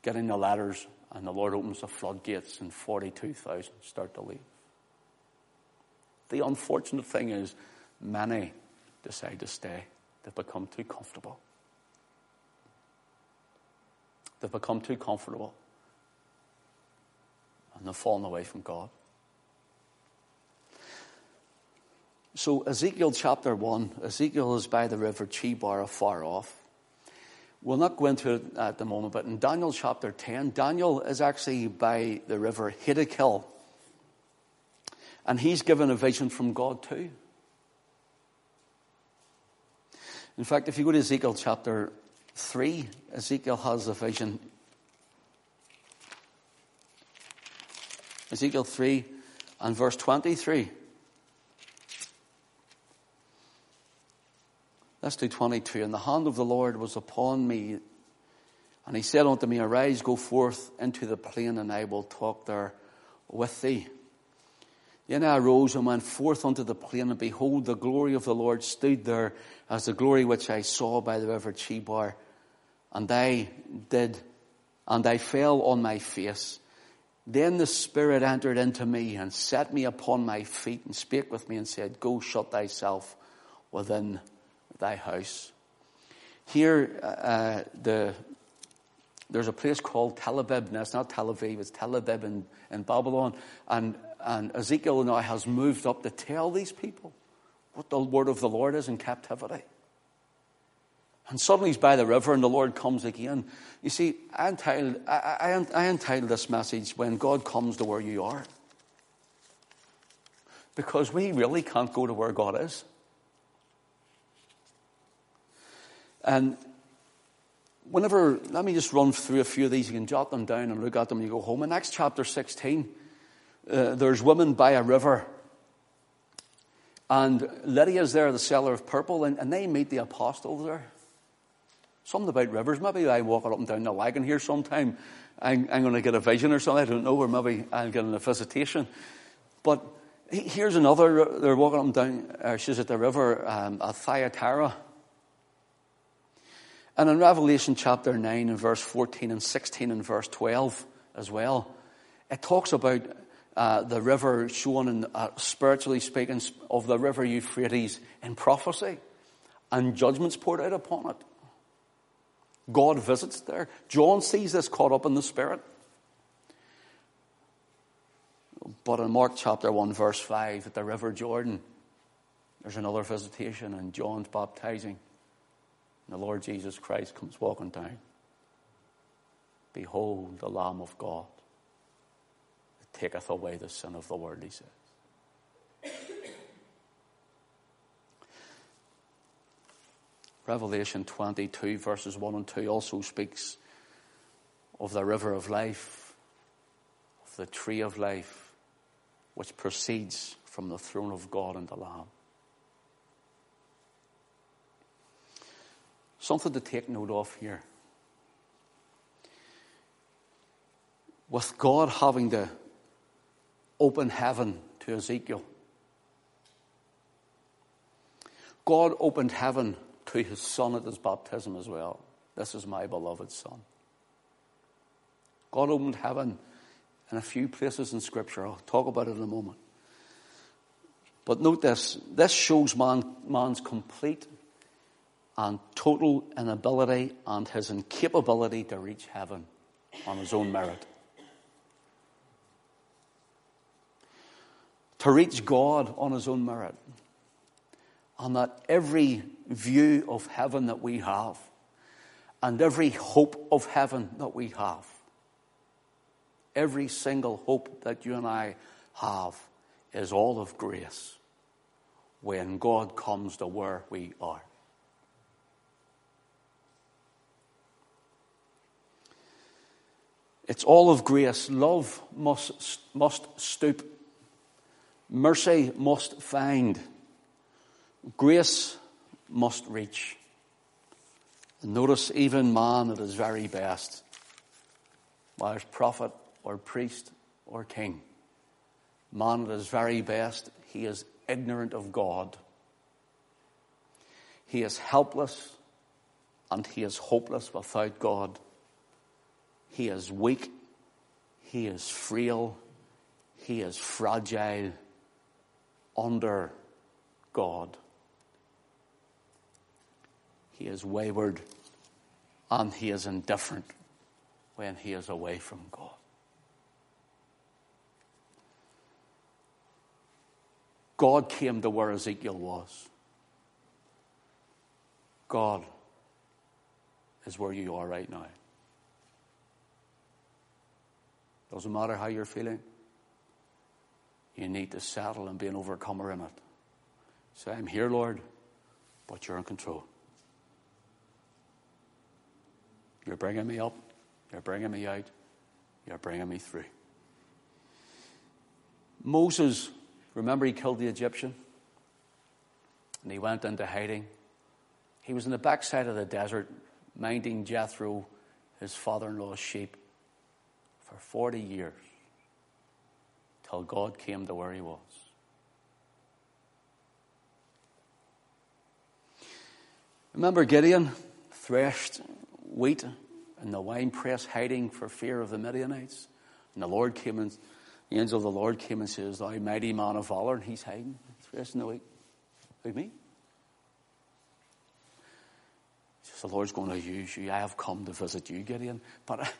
getting the ladders, and the Lord opens the floodgates, and 42,000 start to leave. The unfortunate thing is, many decide to stay. They've become too comfortable. They've become too comfortable. And they've fallen away from God. So, Ezekiel chapter 1, Ezekiel is by the river Chebar afar off. We'll not go into it at the moment, but in Daniel chapter 10, Daniel is actually by the river Hiddekel. And he's given a vision from God too. In fact, if you go to Ezekiel chapter 3, Ezekiel has a vision. Ezekiel 3 and verse 23. Let's do 22. And the hand of the Lord was upon me, and he said unto me, Arise, go forth into the plain, and I will talk there with thee. Then I arose and went forth unto the plain, and behold, the glory of the Lord stood there as the glory which I saw by the river Chebar. And I did, and I fell on my face. Then the Spirit entered into me and set me upon my feet and spake with me and said, Go shut thyself within thy house. Here, uh, the, there's a place called Tel Aviv. Now, it's not Tel Aviv, it's Tel Aviv in, in Babylon. And and Ezekiel now has moved up to tell these people what the word of the Lord is in captivity. And suddenly he's by the river and the Lord comes again. You see, I entitled, I, I, I entitled this message, When God Comes to Where You Are. Because we really can't go to where God is. And whenever, let me just run through a few of these. You can jot them down and look at them when you go home. In Acts chapter 16, uh, there's women by a river. And Lydia's there, the seller of purple, and, and they meet the apostles there. Something about rivers. Maybe I walk up and down the wagon here sometime. I'm, I'm going to get a vision or something. I don't know, or maybe I'll get a visitation. But here's another. They're walking up and down. Uh, she's at the river um, at Thyatira. And in Revelation chapter 9 and verse 14 and 16 and verse 12 as well, it talks about uh, the river shown in, uh, spiritually speaking, of the river Euphrates in prophecy and judgments poured out upon it. God visits there. John sees this caught up in the Spirit. But in Mark chapter 1, verse 5, at the River Jordan, there's another visitation, and John's baptizing. The Lord Jesus Christ comes walking down. Behold, the Lamb of God that taketh away the sin of the world, he says. Revelation 22, verses 1 and 2, also speaks of the river of life, of the tree of life, which proceeds from the throne of God and the Lamb. Something to take note of here. With God having to open heaven to Ezekiel, God opened heaven to his son at his baptism as well. This is my beloved son. God opened heaven in a few places in Scripture. I'll talk about it in a moment. But note this this shows man, man's complete and total inability and his incapability to reach heaven on his own merit. To reach God on his own merit. And that every view of heaven that we have, and every hope of heaven that we have, every single hope that you and I have, is all of grace when God comes to where we are. It's all of grace. Love must, must stoop. Mercy must find. Grace must reach. And notice, even man at his very best, whether prophet or priest or king, man at his very best, he is ignorant of God. He is helpless and he is hopeless without God. He is weak. He is frail. He is fragile under God. He is wayward and he is indifferent when he is away from God. God came to where Ezekiel was. God is where you are right now. Doesn't matter how you're feeling. You need to settle and be an overcomer in it. Say, I'm here, Lord, but you're in control. You're bringing me up. You're bringing me out. You're bringing me through. Moses, remember he killed the Egyptian? And he went into hiding. He was in the backside of the desert, minding Jethro, his father in law's sheep, for 40 years, till God came to where he was. Remember Gideon threshed wheat in the winepress, hiding for fear of the Midianites. And the Lord came and the angel of the Lord came and says, Thou mighty man of valor, and he's hiding, threshing the wheat. Who me? Says, the Lord's going to use you. I have come to visit you, Gideon. But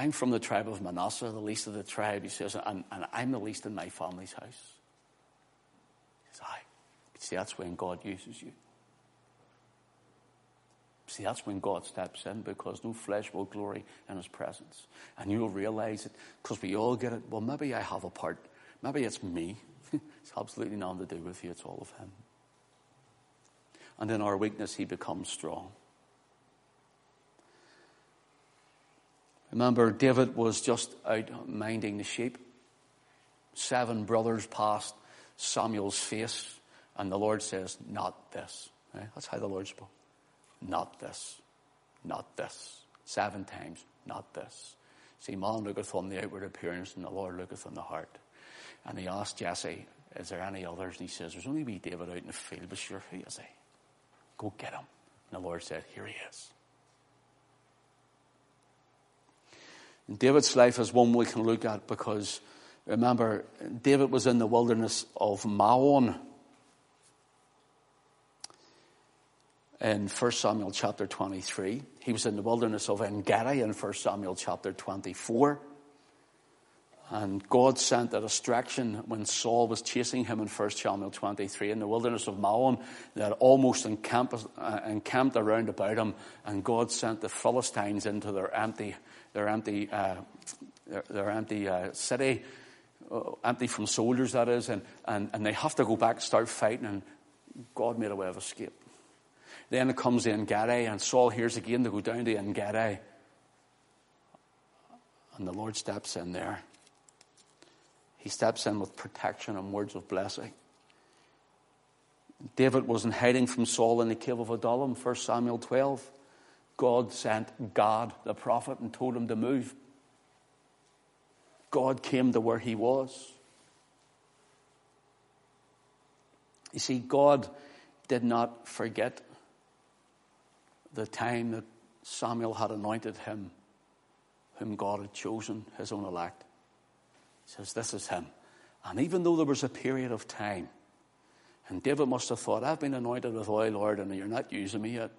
I'm from the tribe of Manasseh, the least of the tribe, he says, and, and I'm the least in my family's house. He says, Aye. See, that's when God uses you. See, that's when God steps in because no flesh will glory in his presence. And you'll realize it because we all get it. Well, maybe I have a part. Maybe it's me. it's absolutely nothing to do with you. It's all of him. And in our weakness, he becomes strong. Remember, David was just out minding the sheep. Seven brothers passed Samuel's face, and the Lord says, Not this. Right? That's how the Lord spoke. Not this. Not this. Seven times. Not this. See, man looketh on the outward appearance, and the Lord looketh on the heart. And he asked Jesse, Is there any others? And he says, There's only wee David out in the field, but sure, who is he? Go get him. And the Lord said, Here he is. And David's life is one we can look at because remember, David was in the wilderness of Maon in 1 Samuel chapter 23. He was in the wilderness of Engedi in 1 Samuel chapter 24. And God sent a distraction when Saul was chasing him in 1 Samuel 23 in the wilderness of Maon that almost encamped, uh, encamped around about him. And God sent the Philistines into their empty, their empty, uh, their, their, empty uh, city, uh, empty from soldiers, that is. And, and, and they have to go back and start fighting. And God made a way of escape. Then it comes in Engedi, and Saul hears again to go down to Engedi. And the Lord steps in there. He steps in with protection and words of blessing. David wasn't hiding from Saul in the cave of Adullam, 1 Samuel 12. God sent Gad, the prophet, and told him to move. God came to where he was. You see, God did not forget the time that Samuel had anointed him, whom God had chosen, his own elect says, This is him. And even though there was a period of time, and David must have thought, I've been anointed with oil, Lord, and you're not using me yet.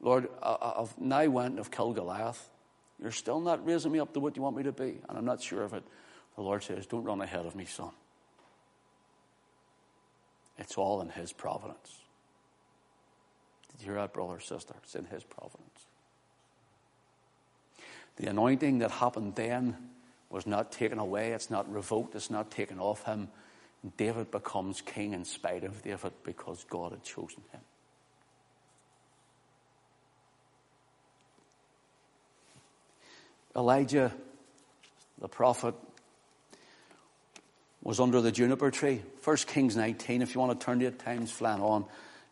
Lord, I've now went and I've killed Goliath. You're still not raising me up to what you want me to be, and I'm not sure of it. The Lord says, Don't run ahead of me, son. It's all in His providence. Did you hear that, brother, sister? It's in His providence. The anointing that happened then was not taken away, it's not revoked, it's not taken off him. David becomes king in spite of David because God had chosen him. Elijah, the prophet, was under the juniper tree. First Kings 19, if you want to turn to it, time's flying on.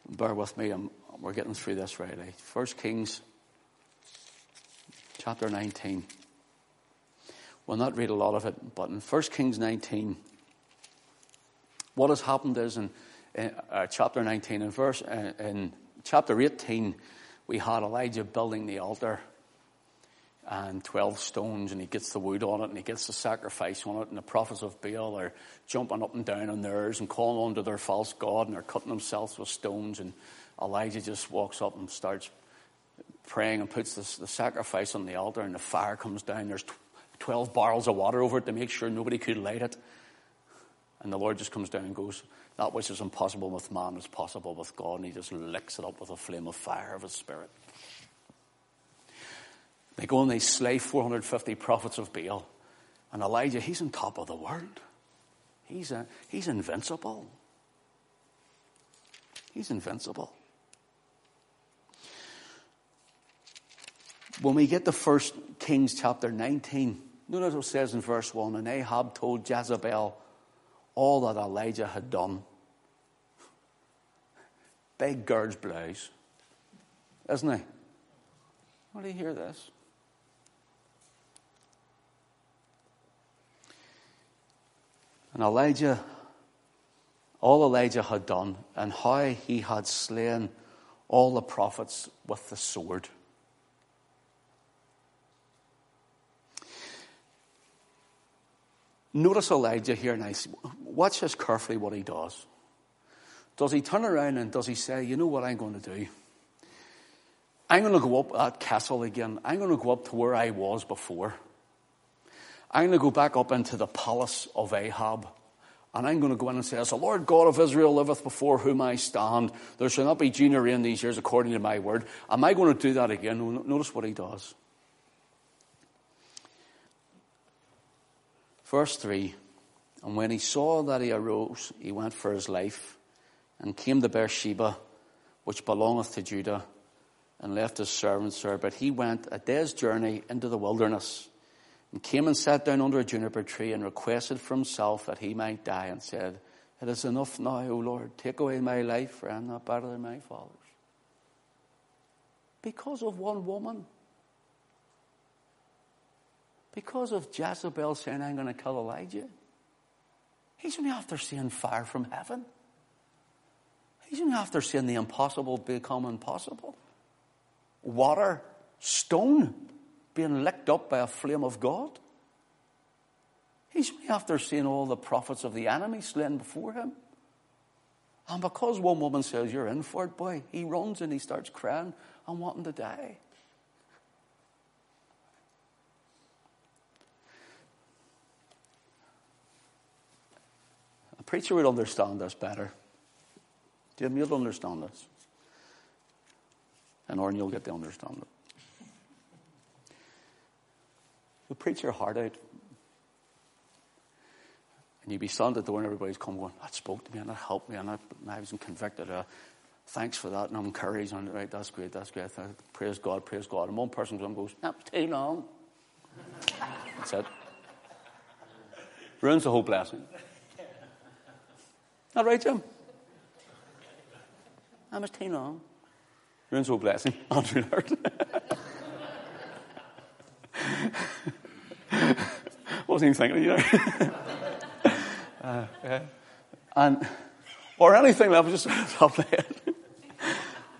Bear with me, I'm, we're getting through this right away. First Kings chapter 19. We'll not read a lot of it, but in 1 Kings 19, what has happened is in, in uh, chapter 19, in verse, uh, in chapter 18, we had Elijah building the altar and 12 stones and he gets the wood on it and he gets the sacrifice on it and the prophets of Baal are jumping up and down on theirs and calling on to their false god and they're cutting themselves with stones and Elijah just walks up and starts praying and puts this, the sacrifice on the altar and the fire comes down. There's 12 barrels of water over it to make sure nobody could light it. And the Lord just comes down and goes, That which is impossible with man is possible with God. And he just licks it up with a flame of fire of his spirit. They go and they slay 450 prophets of Baal. And Elijah, he's on top of the world. He's, a, he's invincible. He's invincible. When we get to 1 Kings chapter 19, notice what it says in verse 1 And Ahab told Jezebel all that Elijah had done. Big girl's blouse, isn't he? What do you hear this? And Elijah, all Elijah had done, and how he had slain all the prophets with the sword. Notice Elijah here and I watch this carefully what he does. Does he turn around and does he say, you know what I'm going to do? I'm going to go up that castle again. I'm going to go up to where I was before. I'm going to go back up into the palace of Ahab. And I'm going to go in and say, As the Lord God of Israel liveth before whom I stand, there shall not be dew rain these years according to my word. Am I going to do that again? Notice what he does. Verse 3 And when he saw that he arose, he went for his life and came to Beersheba, which belongeth to Judah, and left his servants there. But he went a day's journey into the wilderness and came and sat down under a juniper tree and requested for himself that he might die and said, It is enough now, O Lord, take away my life, for I am not better than my fathers. Because of one woman because of Jezebel saying, I'm going to kill Elijah. He's only after seeing fire from heaven. He's only after seeing the impossible become impossible. Water, stone, being licked up by a flame of God. He's only after seeing all the prophets of the enemy slain before him. And because one woman says, You're in for it, boy, he runs and he starts crying and wanting to die. Preacher would understand this better. Jim, you'll understand this. And Orrin, you'll get to understand it. You preach your heart out. And you be standing at the door and everybody's come going, that spoke to me and that helped me and that, I wasn't convicted. Uh, thanks for that and I'm encouraged. And right, that's great, that's great. Praise God, praise God. And one person comes and goes, that's too long. That's it. Ruins the whole blessing. Not right, Jim? That was too long. Ruins the whole blessing. Andrew Lord. Wasn't even thinking, you know. uh, yeah. And, or anything that was just top of head.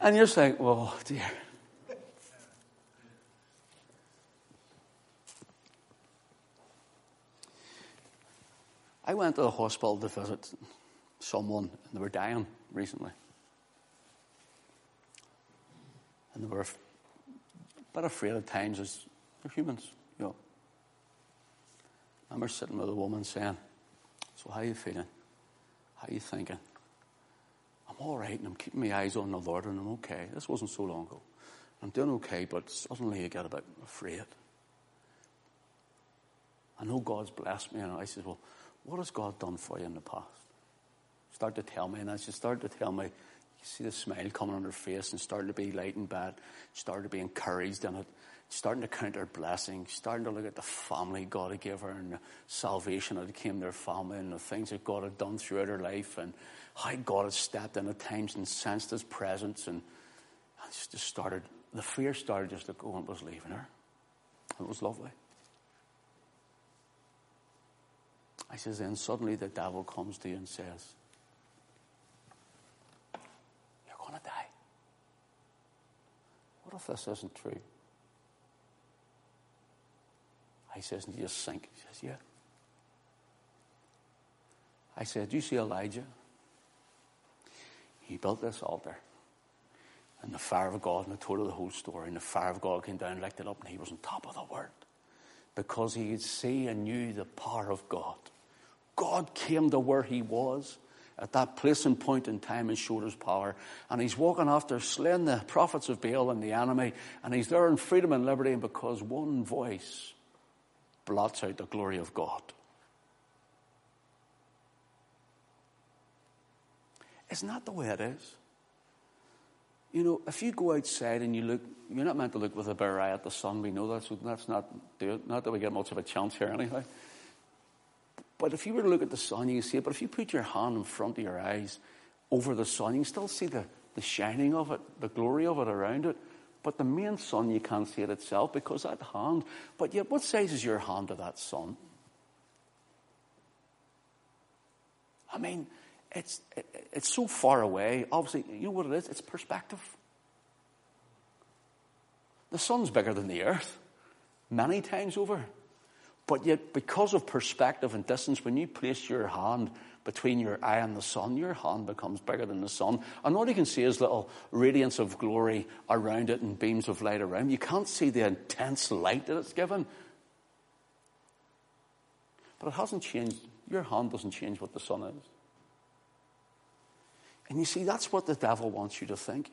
And you're saying, well, dear. I went to the hospital to visit someone, and they were dying recently. And they were a bit afraid at times as they're humans, you know. I remember sitting with a woman saying, So how are you feeling? How are you thinking? I'm all right and I'm keeping my eyes on the Lord and I'm okay. This wasn't so long ago. I'm doing okay, but suddenly you get a bit afraid. I know God's blessed me. And I said, Well, what has God done for you in the past? Start to tell me. And as she started to tell me, you see the smile coming on her face and starting to be light and bad, started to be encouraged in it starting to count her blessings, starting to look at the family God had given her and the salvation that came to her family and the things that God had done throughout her life and how God had stepped in at times and sensed his presence and just started, the fear started just to go and was leaving her. It was lovely. I says, then suddenly the devil comes to you and says, You're going to die. If this isn't true? I says, and you just sink. He says, yeah. I said, do you see Elijah? He built this altar. And the fire of God, and I told her the whole story, and the fire of God came down and licked it up, and he was on top of the world. Because he could see and knew the power of God. God came to where he was at that place and point in time and showed his power. And he's walking after slaying the prophets of Baal and the enemy, and he's there in freedom and liberty, and because one voice blots out the glory of God. Isn't that the way it is? You know, if you go outside and you look, you're not meant to look with a bare eye at the sun. We know that, so let's not. Not that we get much of a chance here, anyhow. But if you were to look at the sun, you see it. But if you put your hand in front of your eyes over the sun, you can still see the, the shining of it, the glory of it around it. But the main sun, you can't see it itself because that hand. But yet, what size is your hand to that sun? I mean, it's, it's so far away. Obviously, you know what it is? It's perspective. The sun's bigger than the earth, many times over. But yet, because of perspective and distance, when you place your hand between your eye and the sun, your hand becomes bigger than the sun. And all you can see is little radiance of glory around it and beams of light around. You can't see the intense light that it's given. But it hasn't changed. Your hand doesn't change what the sun is. And you see, that's what the devil wants you to think.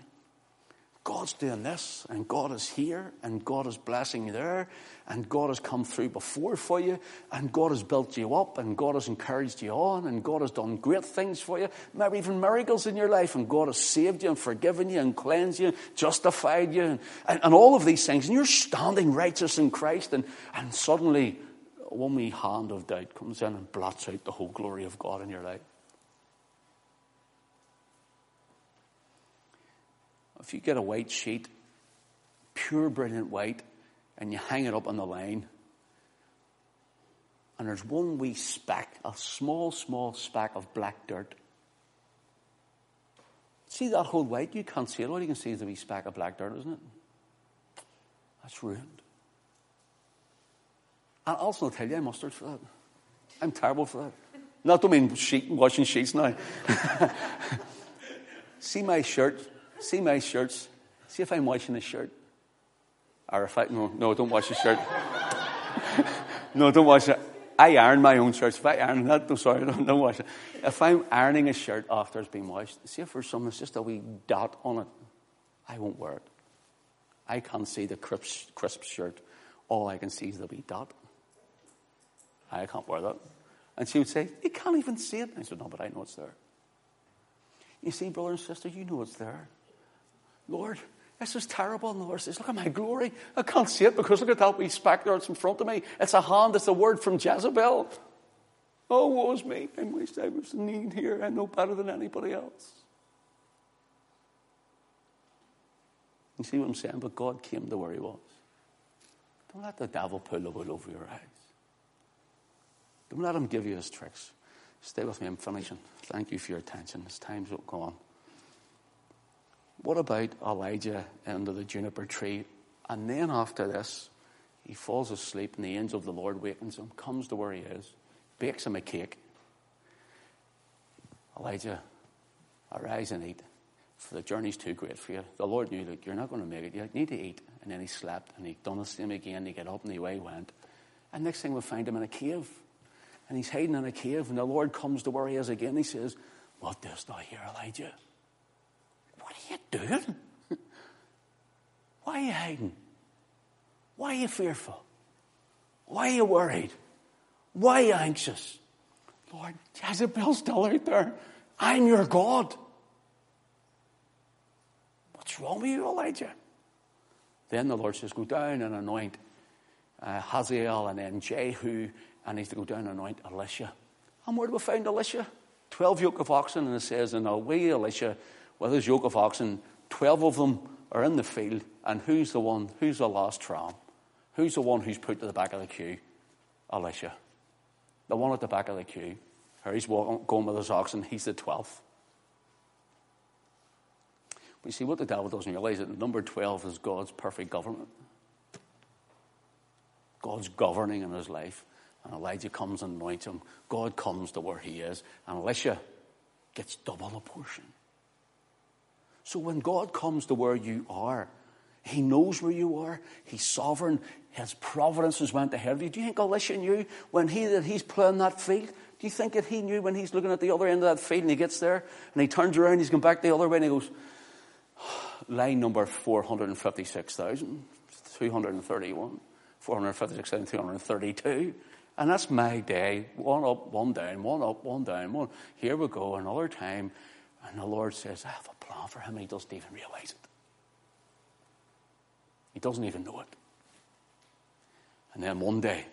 God's doing this, and God is here, and God is blessing you there, and God has come through before for you, and God has built you up, and God has encouraged you on, and God has done great things for you, maybe even miracles in your life, and God has saved you and forgiven you and cleansed you, justified you, and, and, and all of these things. And you're standing righteous in Christ, and, and suddenly one wee hand of doubt comes in and blots out the whole glory of God in your life. If you get a white sheet, pure brilliant white, and you hang it up on the line, and there's one wee speck, a small, small speck of black dirt. See that whole white? You can't see it. All you can see is a wee speck of black dirt, isn't it? That's ruined. And I'll also tell you, I'm mustard for that. I'm terrible for that. Not to mean sheet, washing sheets now. see my shirt. See my shirts. See if I'm washing a shirt. Or if I, no, no, don't wash the shirt. no, don't wash it. I iron my own shirts. If I iron that, no, sorry, don't, don't wash it. If I'm ironing a shirt after it's been washed, see if there's something that's just a wee dot on it, I won't wear it. I can't see the crisp, crisp shirt. All I can see is the wee dot. I can't wear that. And she would say, You can't even see it. I said, No, but I know it's there. You see, brother and sister, you know it's there. Lord, this is terrible. And the Lord says, Look at my glory. I can't see it because look at that wee speck there. It's in front of me. It's a hand. It's a word from Jezebel. Oh, woe is me. I wish I was in need here. I know better than anybody else. You see what I'm saying? But God came to where he was. Don't let the devil pull the wool over your eyes. Don't let him give you his tricks. Stay with me. I'm finishing. Thank you for your attention. This time's gone. What about Elijah under the juniper tree? And then after this, he falls asleep, and the angel of the Lord wakens him, comes to where he is, bakes him a cake. Elijah, arise and eat, for the journey's too great for you. The Lord knew, look, you're not going to make it. You need to eat. And then he slept, and he done the same again. He got up, and away he went. And next thing we find him in a cave. And he's hiding in a cave, and the Lord comes to where he is again. He says, What dost thou here, Elijah? You doing? Why are you hiding? Why are you fearful? Why are you worried? Why are you anxious? Lord, Jezebel's still out there. I'm your God. What's wrong with you, Elijah? Then the Lord says, Go down and anoint uh, Hazael and then Jehu, and he's to go down and anoint Elisha. And where do we find Elisha? Twelve yoke of oxen, and it says, And away Elisha with his yoke of oxen, twelve of them are in the field, and who's the one, who's the last tram? Who's the one who's put to the back of the queue? Elisha. The one at the back of the queue. Or he's walking, going with his oxen, he's the twelfth. But you see, what the devil doesn't realize is that number 12 is God's perfect government. God's governing in his life. And Elijah comes and anoints him. God comes to where he is. And Elisha gets double the portion. So when God comes to where you are, he knows where you are. He's sovereign. His providence has went ahead of you. Do you think Elisha knew when he that he's playing that field? Do you think that he knew when he's looking at the other end of that field and he gets there and he turns around, he's going back the other way and he goes, line number 456,231, 456,232. And that's my day. One up, one down, one up, one down, one. Here we go, another time. And the Lord says, I have a plan for him. and He doesn't even realize it. He doesn't even know it. And then one day,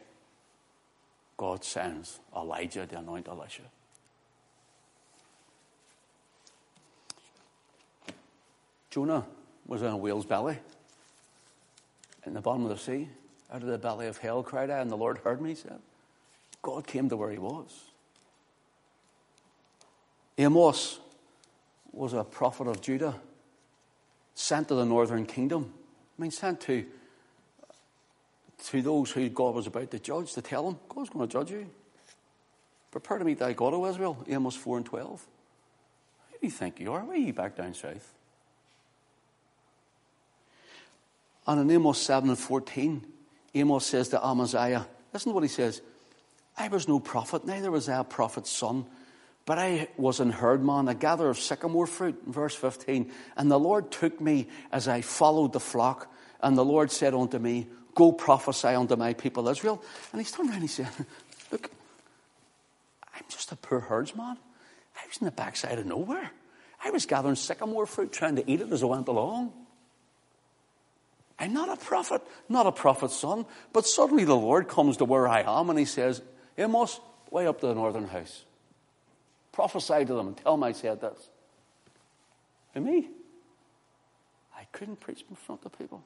God sends Elijah to anoint Elisha. Jonah was in a whale's belly in the bottom of the sea. Out of the belly of hell cried I, and the Lord heard me, said. God came to where he was. Amos was a prophet of Judah, sent to the northern kingdom. I mean, sent to, to those who God was about to judge, to tell them, God's going to judge you. Prepare to meet thy God, O Israel, Amos 4 and 12. Who do you think you are? Why are you back down south? And in Amos 7 and 14, Amos says to Amaziah, listen to what he says. I was no prophet, neither was I a prophet's son, but I was an herdman, a gatherer of sycamore fruit, in verse 15. And the Lord took me as I followed the flock, and the Lord said unto me, Go prophesy unto my people Israel. And he's turned around and he said, Look, I'm just a poor herdsman. I was in the backside of nowhere. I was gathering sycamore fruit, trying to eat it as I went along. I'm not a prophet, not a prophet's son. But suddenly the Lord comes to where I am and he says, Amos, way up to the northern house. Prophesy to them and tell them I said this. To me, I couldn't preach in front of people.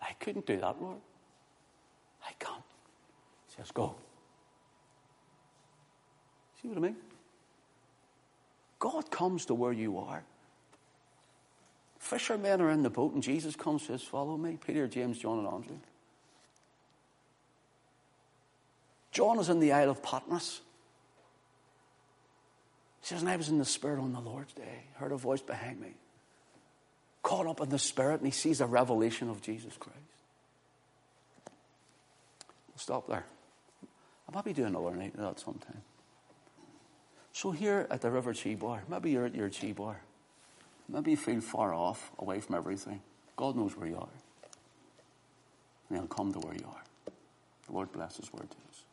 I couldn't do that, Lord. I can't. He says, go. See what I mean? God comes to where you are Fishermen are in the boat, and Jesus comes and says, Follow me. Peter, James, John, and Andrew. John is in the Isle of Patmos. Says, And I was in the Spirit on the Lord's day, heard a voice behind me, caught up in the Spirit, and he sees a revelation of Jesus Christ. We'll stop there. I might be doing a learning that sometime. So here at the River Chebar, maybe you're at your Chebar. Maybe you feel far off, away from everything. God knows where you are. And He'll come to where you are. The Lord bless His word to us.